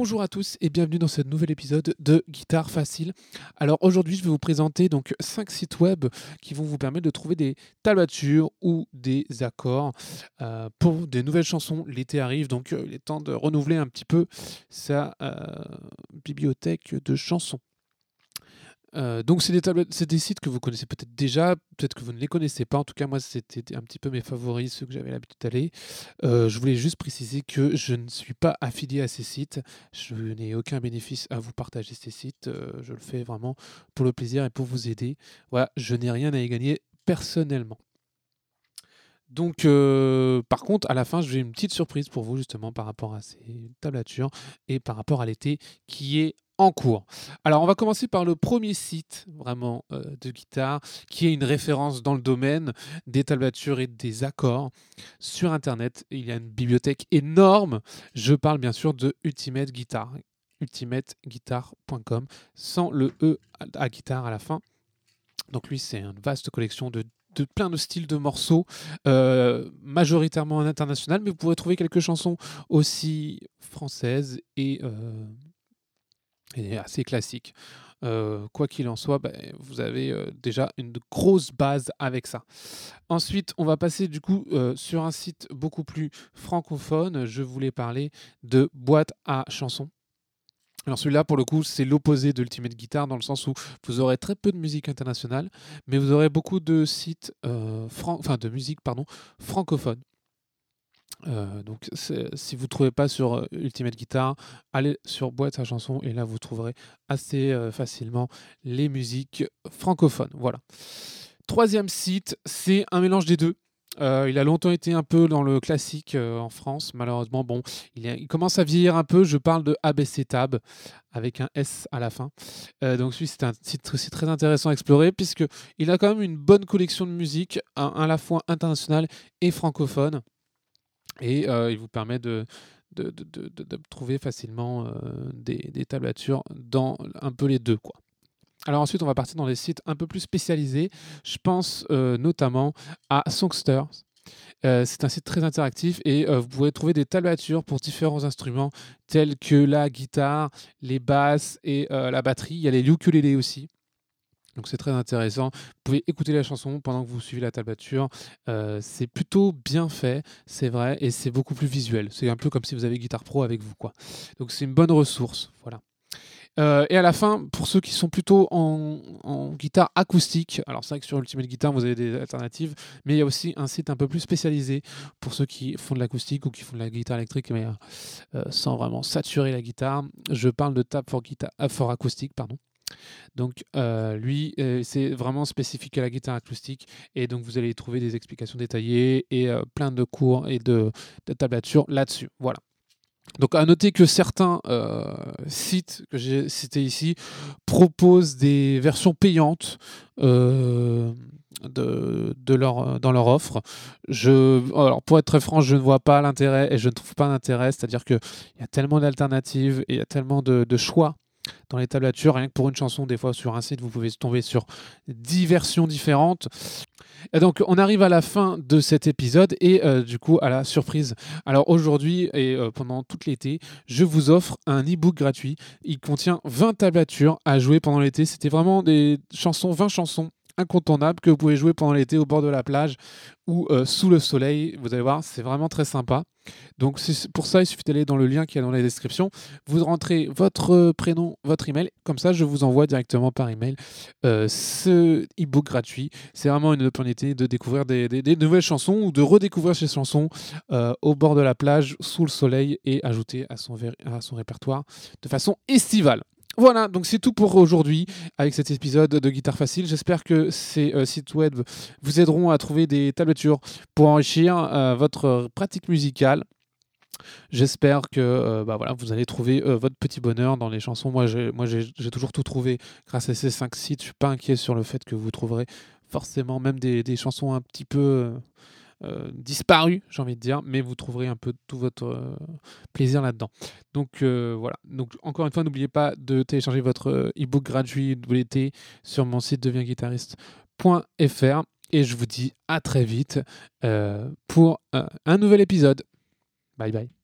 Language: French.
Bonjour à tous et bienvenue dans ce nouvel épisode de Guitare Facile. Alors aujourd'hui, je vais vous présenter donc cinq sites web qui vont vous permettre de trouver des tablatures ou des accords euh, pour des nouvelles chansons. L'été arrive, donc euh, il est temps de renouveler un petit peu sa euh, bibliothèque de chansons. Euh, donc c'est des tablettes, c'est des sites que vous connaissez peut-être déjà, peut-être que vous ne les connaissez pas. En tout cas, moi c'était un petit peu mes favoris, ceux que j'avais l'habitude d'aller. Euh, je voulais juste préciser que je ne suis pas affilié à ces sites. Je n'ai aucun bénéfice à vous partager ces sites. Euh, je le fais vraiment pour le plaisir et pour vous aider. Voilà, je n'ai rien à y gagner personnellement. Donc, par contre, à la fin, j'ai une petite surprise pour vous justement par rapport à ces tablatures et par rapport à l'été qui est en cours. Alors, on va commencer par le premier site vraiment euh, de guitare qui est une référence dans le domaine des tablatures et des accords sur Internet. Il y a une bibliothèque énorme. Je parle bien sûr de Ultimate Guitar, ultimateguitar.com, sans le E à guitare à la fin. Donc lui, c'est une vaste collection de plein de styles de morceaux, euh, majoritairement en international, mais vous pourrez trouver quelques chansons aussi françaises et euh, assez classique. Euh, quoi qu'il en soit, ben, vous avez déjà une grosse base avec ça. Ensuite, on va passer du coup sur un site beaucoup plus francophone. Je voulais parler de boîte à chansons. Alors celui-là, pour le coup, c'est l'opposé de Ultimate Guitar dans le sens où vous aurez très peu de musique internationale, mais vous aurez beaucoup de sites, enfin de musique pardon, francophone. Euh, donc si vous ne trouvez pas sur euh, Ultimate Guitar, allez sur Boîte à chansons et là vous trouverez assez euh, facilement les musiques francophones. Voilà. Troisième site, c'est un mélange des deux. Il a longtemps été un peu dans le classique en France, malheureusement. Bon, il, commence à vieillir un peu. Je parle de ABC Tab avec un S à la fin. donc celui c'est un site aussi très intéressant à explorer puisque il a quand même une bonne collection de musique, à la fois internationale et francophone. Et euh, il vous permet de, trouver facilement euh, des, tablatures dans un peu les deux. Alors ensuite, on va partir dans les sites un peu plus spécialisés. Je pense euh, notamment à Songster. c'est un site très interactif et vous pouvez trouver des tablatures pour différents instruments tels que la guitare, les basses et la batterie. Il y a les ukulélés aussi. Donc c'est très intéressant. Vous pouvez écouter la chanson pendant que vous suivez la tablature. Euh, c'est plutôt bien fait, c'est vrai, et c'est beaucoup plus visuel. C'est un peu comme si vous avez Guitar Pro avec vous. quoi. Donc c'est une bonne ressource. Voilà. Euh, et à la fin, pour ceux qui sont plutôt en, guitare acoustique, alors c'est vrai que sur Ultimate Guitar, vous avez des alternatives, mais il y a aussi un site un peu plus spécialisé pour ceux qui font de l'acoustique ou qui font de la guitare électrique, mais euh, sans vraiment saturer la guitare. Je parle de Tab for, guitar, for Acoustic, pardon. Donc euh, lui, euh, c'est vraiment spécifique à la guitare acoustique et donc vous allez trouver des explications détaillées et euh, plein de cours et de, tablatures là-dessus. Voilà. Donc à noter que certains sites que j'ai cités ici proposent des versions payantes de, de leur, dans leur offre. Je, alors pour être très franc, je ne vois pas l'intérêt et je ne trouve pas d'intérêt, c'est-à-dire qu'il y a tellement d'alternatives et il y a tellement de choix dans les tablatures. Rien que pour une chanson, des fois sur un site, vous pouvez tomber sur 10 versions différentes. Et donc on arrive à la fin de cet épisode et euh, du coup à la surprise. Alors aujourd'hui et euh, pendant tout l'été, je vous offre un e-book gratuit. Il contient 20 tablatures à jouer pendant l'été. C'était vraiment des chansons, 20 chansons incontournables que vous pouvez jouer pendant l'été au bord de la plage ou euh, sous le soleil. Vous allez voir, c'est vraiment très sympa. Donc pour ça, il suffit d'aller dans le lien qui est dans la description. Vous rentrez votre prénom, votre email. Comme ça, je vous envoie directement par email euh, ce e-book gratuit. C'est vraiment une opportunité de découvrir des, nouvelles chansons ou de redécouvrir ces chansons euh, au bord de la plage, sous le soleil et ajouter à son répertoire de façon estivale. Voilà, donc c'est tout pour aujourd'hui avec cet épisode de Guitare Facile. J'espère que ces euh, sites web vous aideront à trouver des tablatures pour enrichir euh, votre pratique musicale. J'espère que euh, bah voilà, vous allez trouver votre petit bonheur dans les chansons. Moi, j'ai, toujours tout trouvé grâce à ces cinq sites. Je suis pas inquiet sur le fait que vous trouverez forcément même des chansons un petit peu euh, disparu, j'ai envie de dire, mais vous trouverez un peu tout votre euh, plaisir là-dedans. Donc euh, voilà. Donc encore une fois, n'oubliez pas de télécharger votre e-book gratuit de sur mon site devienguitariste.fr et je vous dis à très vite pour un nouvel épisode. Bye bye.